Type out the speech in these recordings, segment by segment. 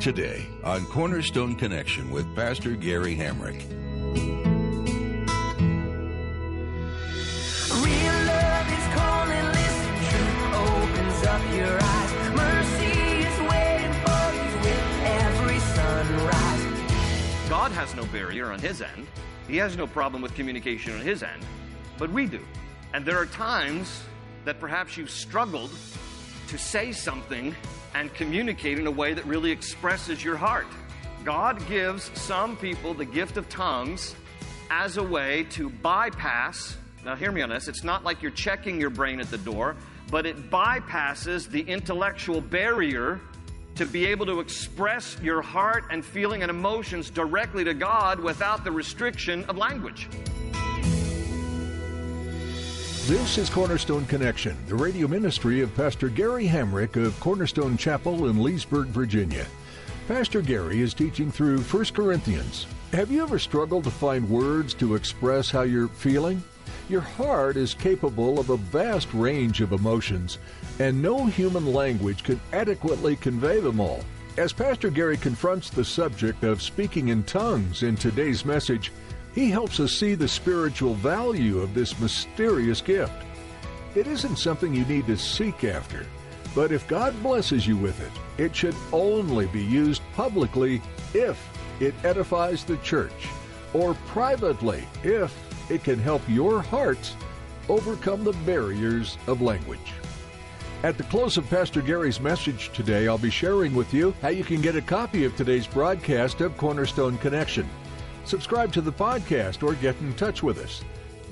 Today on Cornerstone Connection with Pastor Gary Hamrick. Real love is calling, listen, truth opens up your eyes. Mercy is waiting for you with every sunrise. God has no barrier on his end. He has no problem with communication on his end, but we do. And there are times that perhaps you've struggled to say something and communicate in a way that really expresses your heart. God gives some people the gift of tongues as a way to bypass. Now, hear me on this. It's not like you're checking your brain at the door, but it bypasses the intellectual barrier to be able to express your heart and feeling and emotions directly to God without the restriction of language. This is Cornerstone Connection, the radio ministry of Pastor Gary Hamrick of Cornerstone Chapel in Leesburg, Virginia. Pastor Gary is teaching through 1 Corinthians. Have you ever struggled to find words to express how you're feeling? Your heart is capable of a vast range of emotions, and no human language can adequately convey them all. As Pastor Gary confronts the subject of speaking in tongues in today's message, he helps us see the spiritual value of this mysterious gift. It isn't something you need to seek after, but if God blesses you with it, it should only be used publicly if it edifies the church, or privately if it can help your hearts overcome the barriers of language. At the close of Pastor Gary's message today, I'll be sharing with you how you can get a copy of today's broadcast of Cornerstone Connection. Subscribe to the podcast or get in touch with us.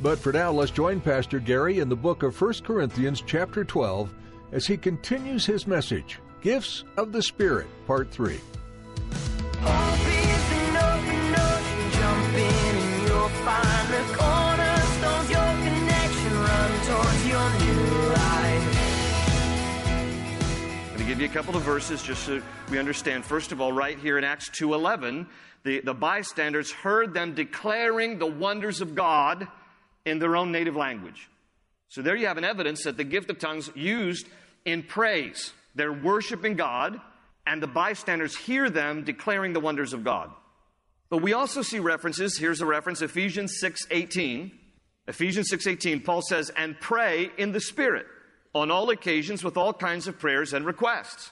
But for now, let's join Pastor Gary in the book of 1 Corinthians, chapter 12, as he continues his message Gifts of the Spirit, Part 3. Give you a couple of verses just so we understand. First of all, right here in Acts 2.11, the, the bystanders heard them declaring the wonders of God in their own native language. So there you have an evidence that the gift of tongues used in praise. They're worshiping God, and the bystanders hear them declaring the wonders of God. But we also see references. Here's a reference, Ephesians 6:18. Ephesians 6:18, Paul says, "And pray in the Spirit on all occasions with all kinds of prayers and requests."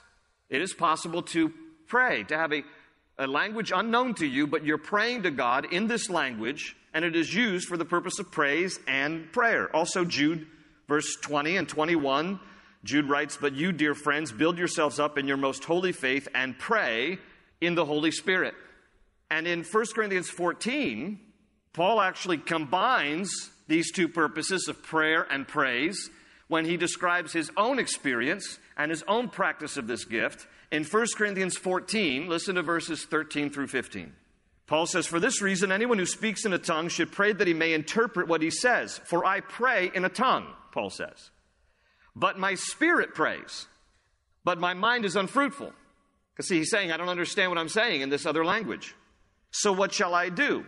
It is possible to pray, to have a, a language unknown to you, but you're praying to God in this language, and it is used for the purpose of praise and prayer. Also, Jude, verse 20 and 21, Jude writes, But you, dear friends, build yourselves up in your most holy faith and pray in the Holy Spirit. And in 1 Corinthians 14, Paul actually combines these two purposes of prayer and praise when he describes his own experience and his own practice of this gift. In 1 Corinthians 14, listen to verses 13 through 15. Paul says, For this reason, anyone who speaks in a tongue should pray that he may interpret what he says. For I pray in a tongue, Paul says. But my spirit prays, but my mind is unfruitful. Because see, he's saying, I don't understand what I'm saying in this other language. So what shall I do?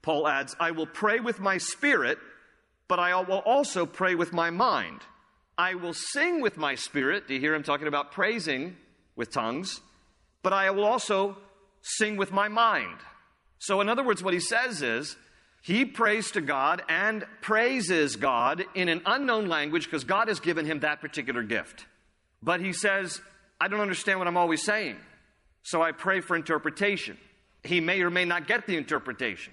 Paul adds, I will pray with my spirit, but I will also pray with my mind. I will sing with my spirit. Do you hear him talking about praising with tongues? But I will also sing with my mind. So, in other words, what he says is, he prays to God and praises God in an unknown language because God has given him that particular gift. But he says, I don't understand what I'm always saying. So I pray for interpretation. He may or may not get the interpretation.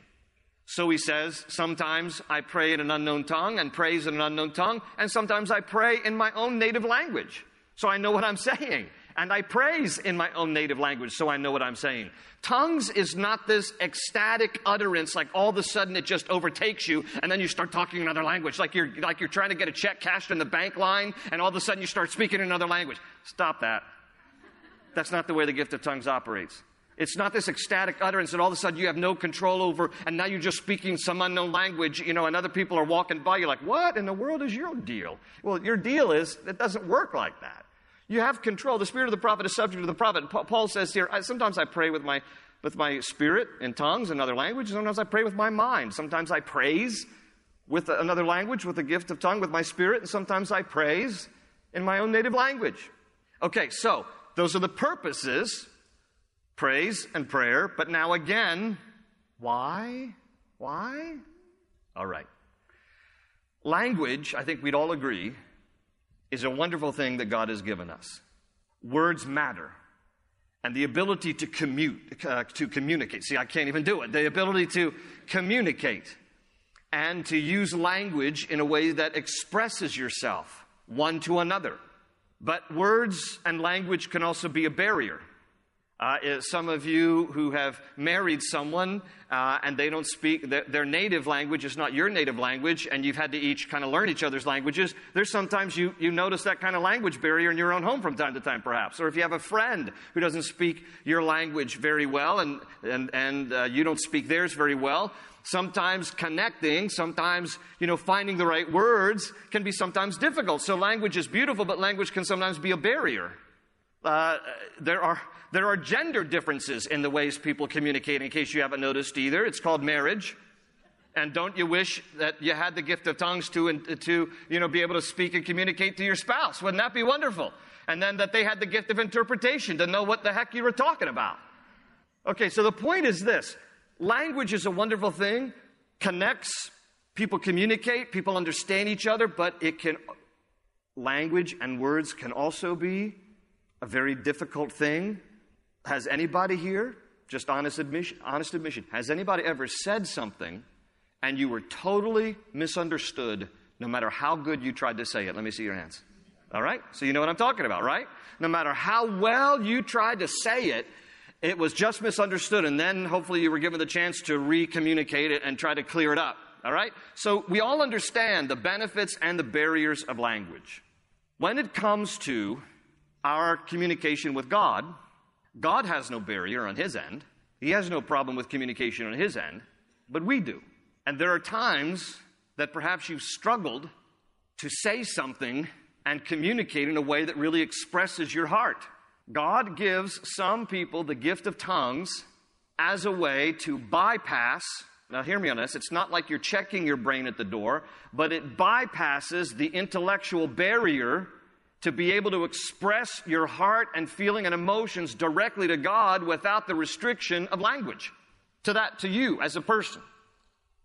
So he says, sometimes I pray in an unknown tongue and praise in an unknown tongue, and sometimes I pray in my own native language. So I know what I'm saying. And I praise in my own native language, so I know what I'm saying. Tongues is not this ecstatic utterance, like all of a sudden it just overtakes you, and then you start talking another language, like you're, like you're trying to get a check cashed in the bank line, and all of a sudden you start speaking in another language. Stop that. That's not the way the gift of tongues operates. It's not this ecstatic utterance that all of a sudden you have no control over, and now you're just speaking some unknown language, you know, and other people are walking by. You're like, what in the world is your deal? Well, your deal is it doesn't work like that. You have control. The spirit of the prophet is subject to the prophet. Paul says here, I, sometimes I pray with my, with my spirit in tongues and other languages. Sometimes I pray with my mind. Sometimes I praise with another language, with the gift of tongue, with my spirit. And sometimes I praise in my own native language. Okay, so those are the purposes praise and prayer. But now again, why? Why? All right. Language, I think we'd all agree, is a wonderful thing that God has given us. Words matter. And the ability to commute, uh, to communicate. See, I can't even do it. The ability to communicate and to use language in a way that expresses yourself one to another. But words and language can also be a barrier. Uh, some of you who have married someone uh, and they don't speak, their, their, native language is not your native language, and you've had to each kind of learn each other's languages, there's sometimes you, you notice that kind of language barrier in your own home from time to time, perhaps. Or if you have a friend who doesn't speak your language very well and, and, and uh, you don't speak theirs very well, sometimes connecting, sometimes, you know, finding the right words can be sometimes difficult. So language is beautiful, but language can sometimes be a barrier. Uh, there are there are gender differences in the ways people communicate, in case you haven't noticed either. It's called marriage. And don't you wish that you had the gift of tongues to, to you know, be able to speak and communicate to your spouse? Wouldn't that be wonderful? And then that they had the gift of interpretation to know what the heck you were talking about. Okay, so the point is this language is a wonderful thing, connects, people communicate, people understand each other, but it can, language and words can also be a very difficult thing has anybody here, just honest admission, honest admission, has anybody ever said something and you were totally misunderstood no matter how good you tried to say it? Let me see your hands. All right? So you know what I'm talking about, right? No matter how well you tried to say it, it was just misunderstood, and then hopefully you were given the chance to re communicate it and try to clear it up. All right? So we all understand the benefits and the barriers of language. When it comes to our communication with God, God has no barrier on his end. He has no problem with communication on his end, but we do. And there are times that perhaps you've struggled to say something and communicate in a way that really expresses your heart. God gives some people the gift of tongues as a way to bypass. Now, hear me on this. It's not like you're checking your brain at the door, but it bypasses the intellectual barrier to be able to express your heart and feeling and emotions directly to God without the restriction of language to that, to you as a person.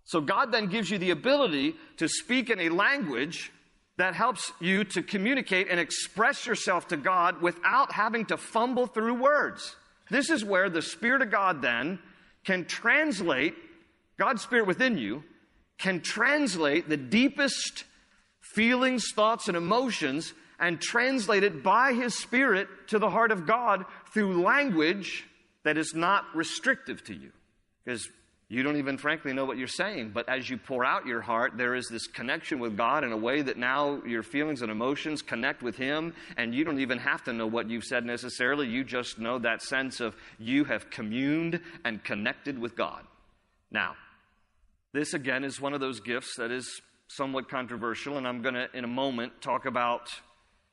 So God then gives you the ability to speak in a language that helps you to communicate and express yourself to God without having to fumble through words. This is where the Spirit of God then can translate, God's Spirit within you, can translate the deepest feelings, thoughts, and emotions and translate it by His Spirit to the heart of God through language that is not restrictive to you. Because you don't even frankly know what you're saying, but as you pour out your heart, there is this connection with God in a way that now your feelings and emotions connect with Him, and you don't even have to know what you've said necessarily. You just know that sense of you have communed and connected with God. Now, this again is one of those gifts that is somewhat controversial, and I'm going to, in a moment, talk about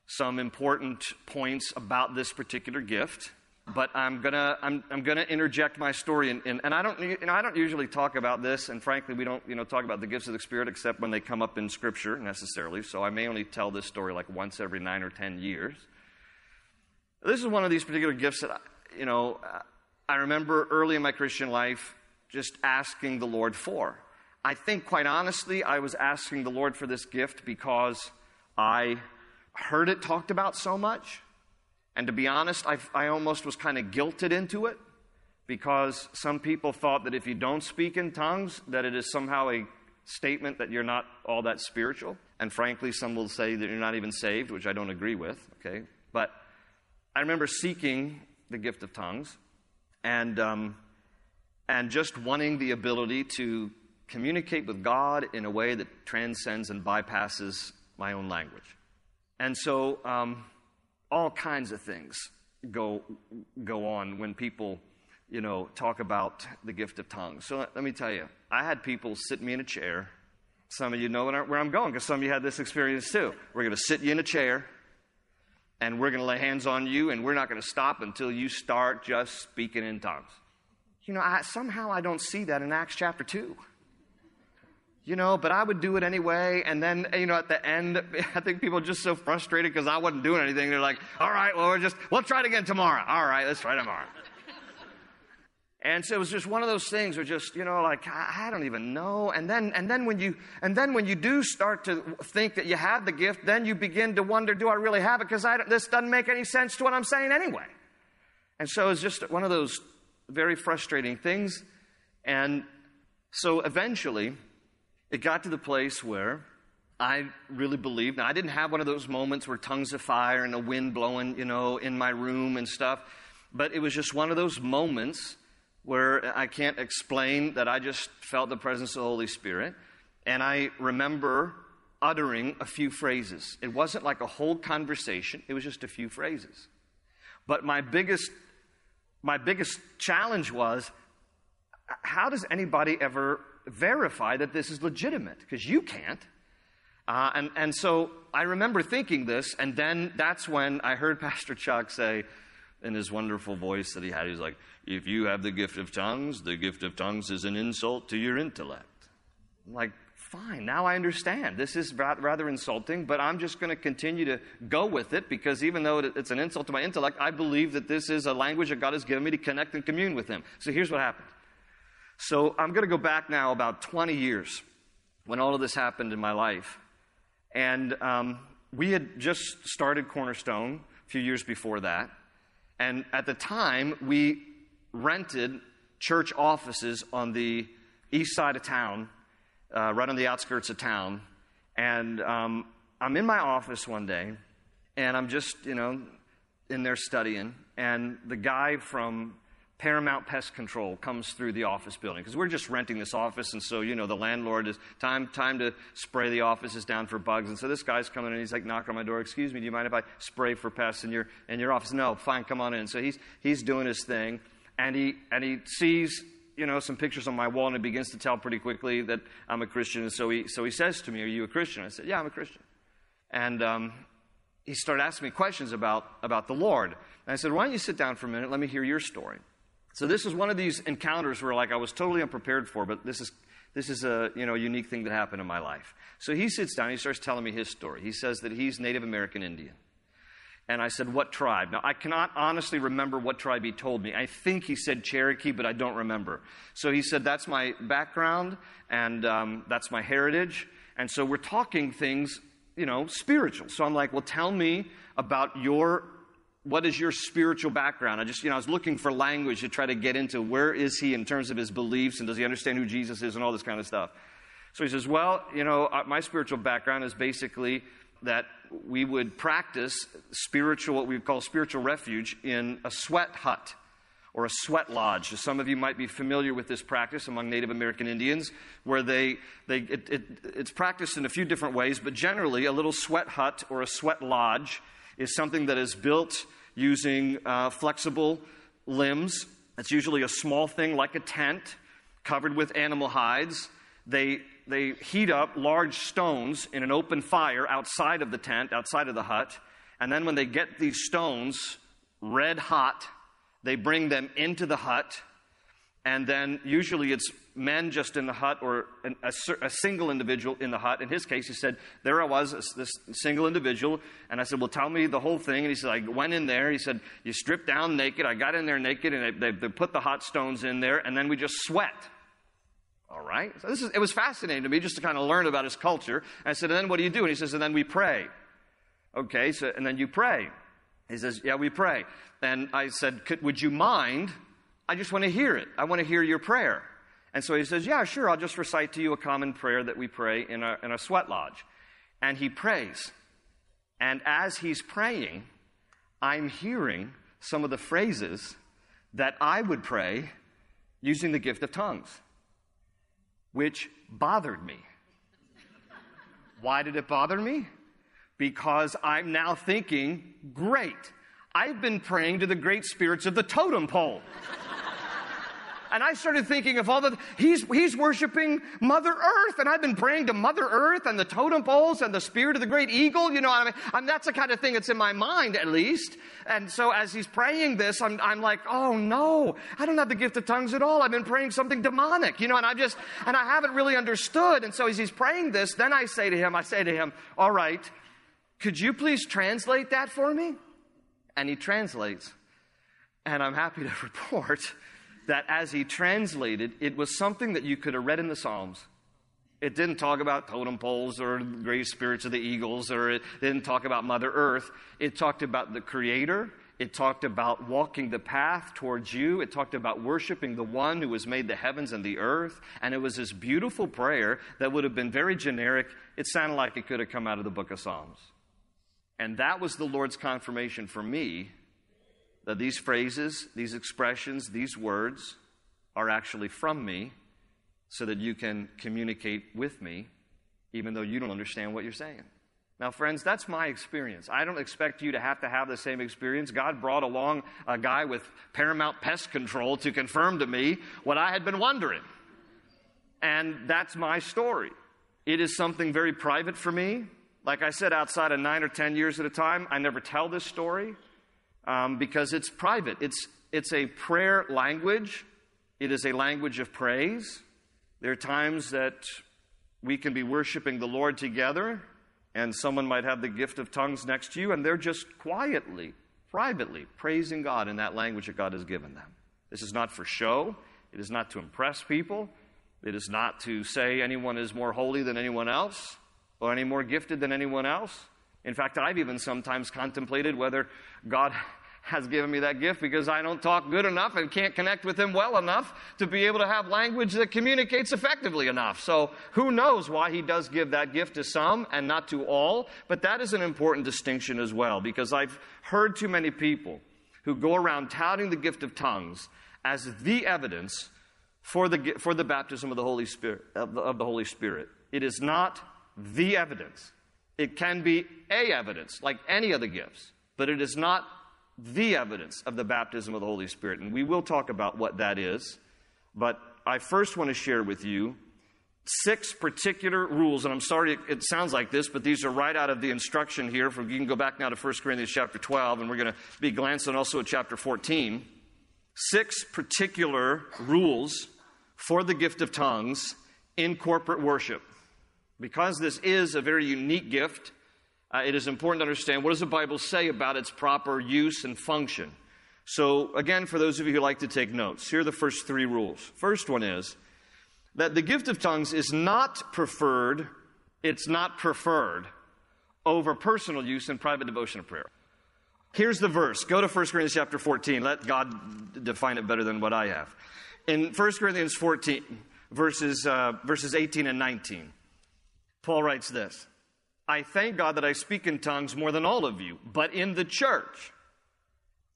some important points about this particular gift. But I'm gonna I'm, I'm gonna interject my story, and, and, and I don't know I don't usually talk about this, and frankly we don't you know talk about the gifts of the Spirit except when they come up in Scripture necessarily. So I may only tell this story like once every nine or ten years. This is one of these particular gifts that you know I remember early in my Christian life just asking the Lord for. I think quite honestly I was asking the Lord for this gift because I heard it talked about so much. And to be honest, I, I almost was kind of guilted into it because some people thought that if you don't speak in tongues, that it is somehow a statement that you're not all that spiritual. And frankly, some will say that you're not even saved, which I don't agree with, okay? But I remember seeking the gift of tongues and, um, and just wanting the ability to communicate with God in a way that transcends and bypasses my own language. And so, um, all kinds of things go, go on when people, you know, talk about the gift of tongues. So let, let me tell you, I had people sit me in a chair. Some of you know where I'm going because some of you had this experience too. We're going to sit you in a chair and we're going to lay hands on you and we're not going to stop until you start just speaking in tongues. You know, I, somehow I don't see that in Acts chapter 2 you know, but I would do it anyway. And then, you know, at the end, I think people are just so frustrated because I wasn't doing anything. They're like, all right, well, we're just, we'll try it again tomorrow. All right, let's try tomorrow. And so it was just one of those things where just, you know, like, I, I don't even know. And then, and then when you, and then when you do start to think that you have the gift, then you begin to wonder, do I really have it? Because this doesn't make any sense to what I'm saying anyway. And so it's just one of those very frustrating things. And so eventually, it got to the place where I really believed. Now, I didn't have one of those moments where tongues of fire and a wind blowing, you know, in my room and stuff, but it was just one of those moments where I can't explain that I just felt the presence of the Holy Spirit. And I remember uttering a few phrases. It wasn't like a whole conversation, it was just a few phrases. But my biggest my biggest challenge was how does anybody ever verify that this is legitimate because you can't. Uh, and, and so I remember thinking this, and then that's when I heard Pastor Chuck say in his wonderful voice that he had, he's like, If you have the gift of tongues, the gift of tongues is an insult to your intellect. I'm like, fine, now I understand. This is rather insulting, but I'm just going to continue to go with it because even though it's an insult to my intellect, I believe that this is a language that God has given me to connect and commune with Him. So here's what happened. So I'm going to go back now about 20 years when all of this happened in my life. And um, we had just started Cornerstone a few years before that. And at the time, we rented church offices on the east side of town, uh, right on the outskirts of town. And um, I'm in my office one day, and I'm just, you know, in there studying. And the guy from Paramount Pest Control comes through the office building because we're just renting this office, and so you know the landlord is time time to spray the offices down for bugs, and so this guy's coming in, and he's like knocking on my door. Excuse me, do you mind if I spray for pests in your in your office? No, fine, come on in. So he's he's doing his thing, and he and he sees you know some pictures on my wall, and he begins to tell pretty quickly that I'm a Christian, and so he so he says to me, "Are you a Christian?" I said, "Yeah, I'm a Christian," and um, he started asking me questions about about the Lord. And I said, "Why don't you sit down for a minute? Let me hear your story." So this is one of these encounters where like I was totally unprepared for, but this is this is a you know unique thing that happened in my life. So he sits down, he starts telling me his story. He says that he's Native American Indian. And I said, What tribe? Now, I cannot honestly remember what tribe he told me. I think he said Cherokee, but I don't remember. So he said, That's my background, and um, that's my heritage. And so we're talking things, you know, spiritual. So I'm like, Well, tell me about your what is your spiritual background? I just, you know, I was looking for language to try to get into where is he in terms of his beliefs and does he understand who Jesus is and all this kind of stuff. So he says, well, you know, my spiritual background is basically that we would practice spiritual, what we call spiritual refuge in a sweat hut or a sweat lodge. Some of you might be familiar with this practice among Native American Indians, where they, they it, it, it's practiced in a few different ways, but generally a little sweat hut or a sweat lodge is something that is built using uh, flexible limbs. It's usually a small thing like a tent covered with animal hides. They, they heat up large stones in an open fire outside of the tent, outside of the hut. And then when they get these stones red hot, they bring them into the hut. And then usually it's men just in the hut or an, a, a, single individual in the hut. In his case, he said, There I was, this single individual. And I said, Well, tell me the whole thing. And he said, I went in there. He said, You stripped down naked. I got in there naked, and they, they, they put the hot stones in there, and then we just sweat. All right? So this is, it was fascinating to me just to kind of learn about his culture. And I said, And then what do you do? And he says, And then we pray. Okay, so, and then you pray. He says, Yeah, we pray. And I said, Would you mind? I just want to hear it. I want to hear your prayer. And so he says, Yeah, sure, I'll just recite to you a common prayer that we pray in a, in a sweat lodge. And he prays. And as he's praying, I'm hearing some of the phrases that I would pray using the gift of tongues, which bothered me. Why did it bother me? Because I'm now thinking, great, I've been praying to the great spirits of the totem pole. And I started thinking of all the, he's, he's worshiping Mother Earth. And I've been praying to Mother Earth and the totem poles and the spirit of the great eagle. You know, I mean, I mean, that's the kind of thing that's in my mind, at least. And so as he's praying this, I'm, I'm like, oh no, I don't have the gift of tongues at all. I've been praying something demonic, you know, and I just, and I haven't really understood. And so as he's praying this, then I say to him, I say to him, all right, could you please translate that for me? And he translates. And I'm happy to report that as he translated, it was something that you could have read in the Psalms. It didn't talk about totem poles or great spirits of the eagles, or it didn't talk about Mother Earth. It talked about the Creator. It talked about walking the path towards you. It talked about worshiping the one who has made the heavens and the earth. And it was this beautiful prayer that would have been very generic. It sounded like it could have come out of the book of Psalms. And that was the Lord's confirmation for me that these phrases, these expressions, these words are actually from me so that you can communicate with me even though you don't understand what you're saying. Now, friends, that's my experience. I don't expect you to have to have the same experience. God brought along a guy with Paramount Pest Control to confirm to me what I had been wondering. And that's my story. It is something very private for me. Like I said, outside of nine or ten years at a time, I never tell this story um, because it's private. It's, it's a prayer language, it is a language of praise. There are times that we can be worshiping the Lord together, and someone might have the gift of tongues next to you, and they're just quietly, privately praising God in that language that God has given them. This is not for show, it is not to impress people, it is not to say anyone is more holy than anyone else or any more gifted than anyone else. In fact, I've even sometimes contemplated whether God has given me that gift because I don't talk good enough and can't connect with Him well enough to be able to have language that communicates effectively enough. So who knows why He does give that gift to some and not to all? But that is an important distinction as well because I've heard too many people who go around touting the gift of tongues as the evidence for the, for the baptism of the Holy Spirit. Of the, of the Holy Spirit. It is not the evidence. It can be a evidence, like any of the gifts, but it is not the evidence of the baptism of the Holy Spirit. And we will talk about what that is. But I first want to share with you six particular rules. And I'm sorry it sounds like this, but these are right out of the instruction here. From, you can go back now to 1 Corinthians chapter 12, and we're going to be glancing also at chapter 14. Six particular rules for the gift of tongues in corporate worship. Because this is a very unique gift, uh, it is important to understand what does the Bible say about its proper use and function. So, again, for those of you who like to take notes, here are the first three rules. First one is that the gift of tongues is not preferred, it's not preferred over personal use in private devotion of prayer. Here's the verse. Go to 1 Corinthians chapter 14. Let God define it better than what I have. In 1 Corinthians 14, verses, uh, verses 18 and 19. Paul writes this I thank God that I speak in tongues more than all of you, but in the church,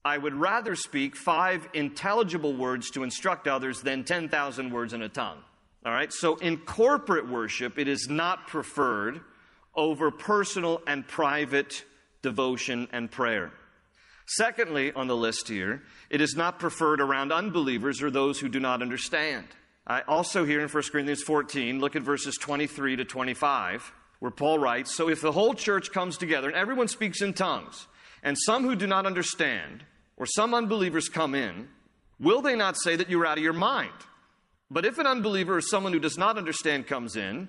I would rather speak five intelligible words to instruct others than 10,000 words in a tongue. All right, so in corporate worship, it is not preferred over personal and private devotion and prayer. Secondly, on the list here, it is not preferred around unbelievers or those who do not understand. I also here in 1 Corinthians 14, look at verses 23 to 25, where Paul writes So if the whole church comes together and everyone speaks in tongues, and some who do not understand, or some unbelievers come in, will they not say that you're out of your mind? But if an unbeliever or someone who does not understand comes in,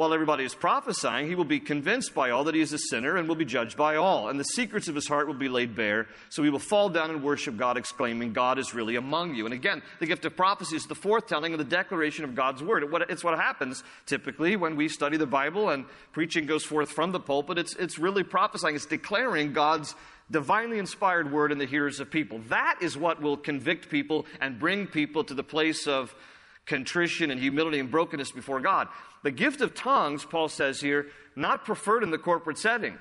while everybody is prophesying, he will be convinced by all that he is a sinner and will be judged by all. And the secrets of his heart will be laid bare. So he will fall down and worship God, exclaiming, God is really among you. And again, the gift of prophecy is the foretelling of the declaration of God's word. It's what happens typically when we study the Bible and preaching goes forth from the pulpit. It's, it's really prophesying, it's declaring God's divinely inspired word in the hearers of people. That is what will convict people and bring people to the place of contrition and humility and brokenness before God. The gift of tongues, Paul says here, not preferred in the corporate setting.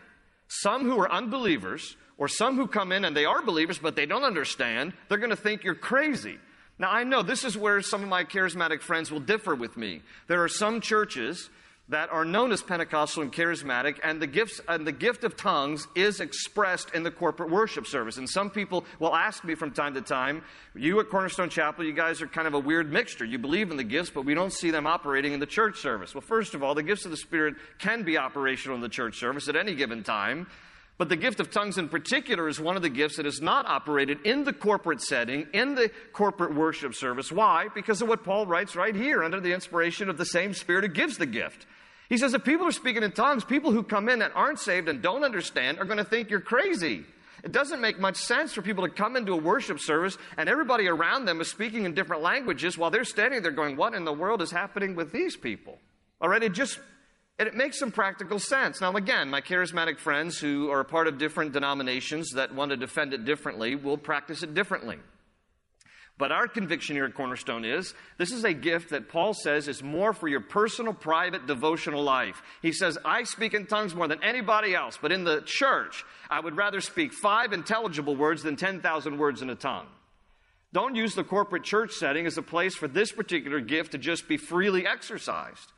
Some who are unbelievers, or some who come in and they are believers, but they don't understand, they're going to think you're crazy. Now, I know this is where some of my charismatic friends will differ with me. There are some churches that are known as Pentecostal and charismatic, and the gifts and the gift of tongues is expressed in the corporate worship service. And some people will ask me from time to time, "You at Cornerstone Chapel, you guys are kind of a weird mixture. You believe in the gifts, but we don't see them operating in the church service." Well, first of all, the gifts of the Spirit can be operational in the church service at any given time. But the gift of tongues in particular is one of the gifts that is not operated in the corporate setting, in the corporate worship service. Why? Because of what Paul writes right here under the inspiration of the same Spirit who gives the gift. He says if people are speaking in tongues, people who come in that aren't saved and don't understand are going to think you're crazy. It doesn't make much sense for people to come into a worship service and everybody around them is speaking in different languages while they're standing there going, What in the world is happening with these people? All right, it just it makes some practical sense. Now, again, my charismatic friends who are a part of different denominations that want to defend it differently will practice it differently. But our conviction here at Cornerstone is this is a gift that Paul says is more for your personal, private, devotional life. He says, I speak in tongues more than anybody else, but in the church, I would rather speak five intelligible words than 10,000 words in a tongue. Don't use the corporate church setting as a place for this particular gift to just be freely exercised.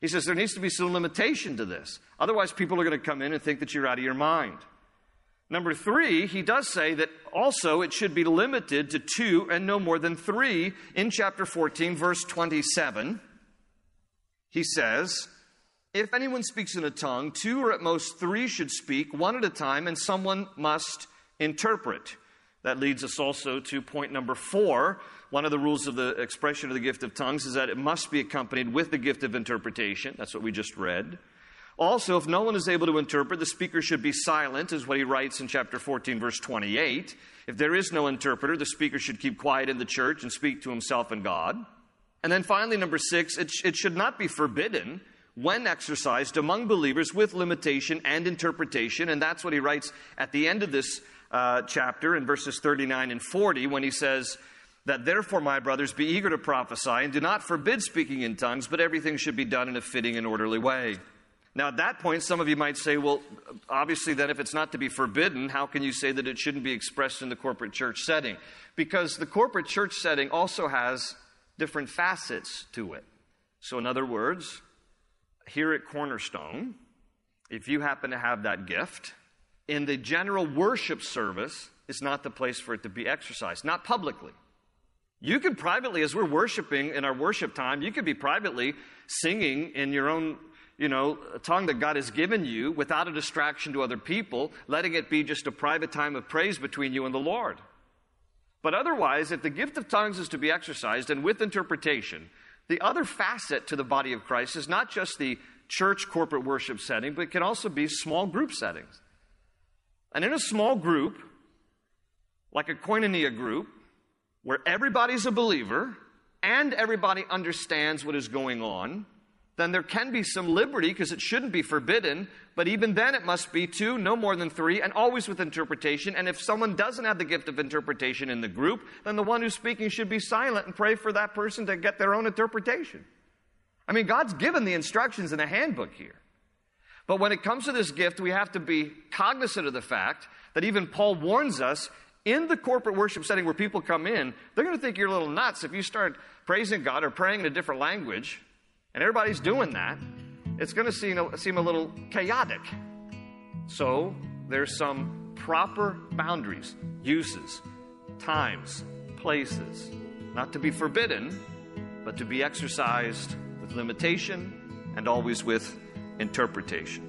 He says there needs to be some limitation to this. Otherwise, people are going to come in and think that you're out of your mind. Number three, he does say that also it should be limited to two and no more than three. In chapter 14, verse 27, he says, If anyone speaks in a tongue, two or at most three should speak, one at a time, and someone must interpret. That leads us also to point number four. One of the rules of the expression of the gift of tongues is that it must be accompanied with the gift of interpretation. That's what we just read. Also, if no one is able to interpret, the speaker should be silent, is what he writes in chapter 14, verse 28. If there is no interpreter, the speaker should keep quiet in the church and speak to himself and God. And then finally, number six, it, sh- it should not be forbidden when exercised among believers with limitation and interpretation. And that's what he writes at the end of this uh, chapter in verses 39 and 40 when he says, that therefore, my brothers, be eager to prophesy and do not forbid speaking in tongues, but everything should be done in a fitting and orderly way. Now, at that point, some of you might say, well, obviously, then, if it's not to be forbidden, how can you say that it shouldn't be expressed in the corporate church setting? Because the corporate church setting also has different facets to it. So, in other words, here at Cornerstone, if you happen to have that gift, in the general worship service, it's not the place for it to be exercised, not publicly. You could privately, as we're worshiping in our worship time, you could be privately singing in your own, you know, a tongue that God has given you without a distraction to other people, letting it be just a private time of praise between you and the Lord. But otherwise, if the gift of tongues is to be exercised and with interpretation, the other facet to the body of Christ is not just the church corporate worship setting, but it can also be small group settings. And in a small group, like a koinonia group, where everybody's a believer and everybody understands what is going on, then there can be some liberty because it shouldn't be forbidden. But even then, it must be two, no more than three, and always with interpretation. And if someone doesn't have the gift of interpretation in the group, then the one who's speaking should be silent and pray for that person to get their own interpretation. I mean, God's given the instructions in the handbook here. But when it comes to this gift, we have to be cognizant of the fact that even Paul warns us in the corporate worship setting where people come in, they're going to think you're a little nuts if you start praising God or praying in a different language, and everybody's doing that. It's going to seem, seem a little chaotic. So there's some proper boundaries, uses, times, places, not to be forbidden, but to be exercised with limitation and always with interpretation.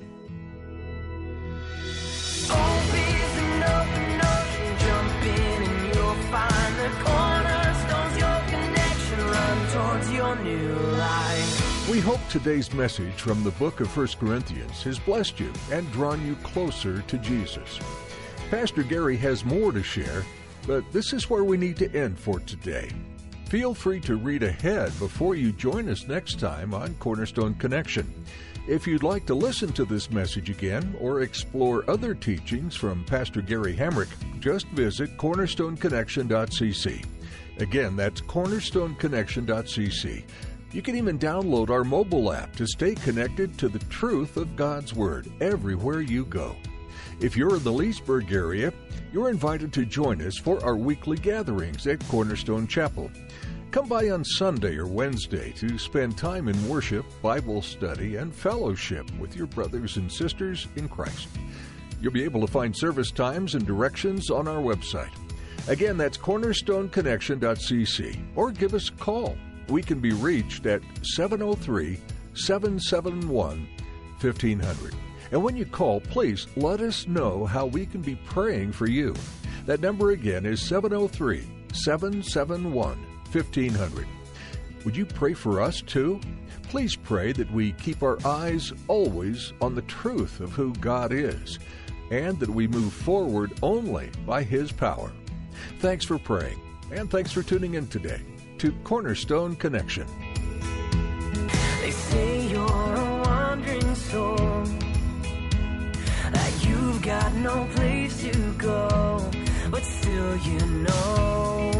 Cornerstones, your connection, run towards your new. We hope today's message from the book of 1 Corinthians has blessed you and drawn you closer to Jesus. Pastor Gary has more to share, but this is where we need to end for today. Feel free to read ahead before you join us next time on Cornerstone Connection. If you'd like to listen to this message again or explore other teachings from Pastor Gary Hamrick, just visit cornerstoneconnection.cc. Again, that's cornerstoneconnection.cc. You can even download our mobile app to stay connected to the truth of God's Word everywhere you go. If you're in the Leesburg area, you're invited to join us for our weekly gatherings at Cornerstone Chapel. Come by on Sunday or Wednesday to spend time in worship, Bible study, and fellowship with your brothers and sisters in Christ. You'll be able to find service times and directions on our website. Again, that's cornerstoneconnection.cc or give us a call. We can be reached at 703 771 1500. And when you call, please let us know how we can be praying for you. That number again is 703 771 1500. Would you pray for us too? Please pray that we keep our eyes always on the truth of who God is and that we move forward only by His power. Thanks for praying, and thanks for tuning in today to Cornerstone Connection. They say you're a wandering soul, that you've got no place to go, but still you know,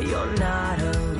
you're not alone.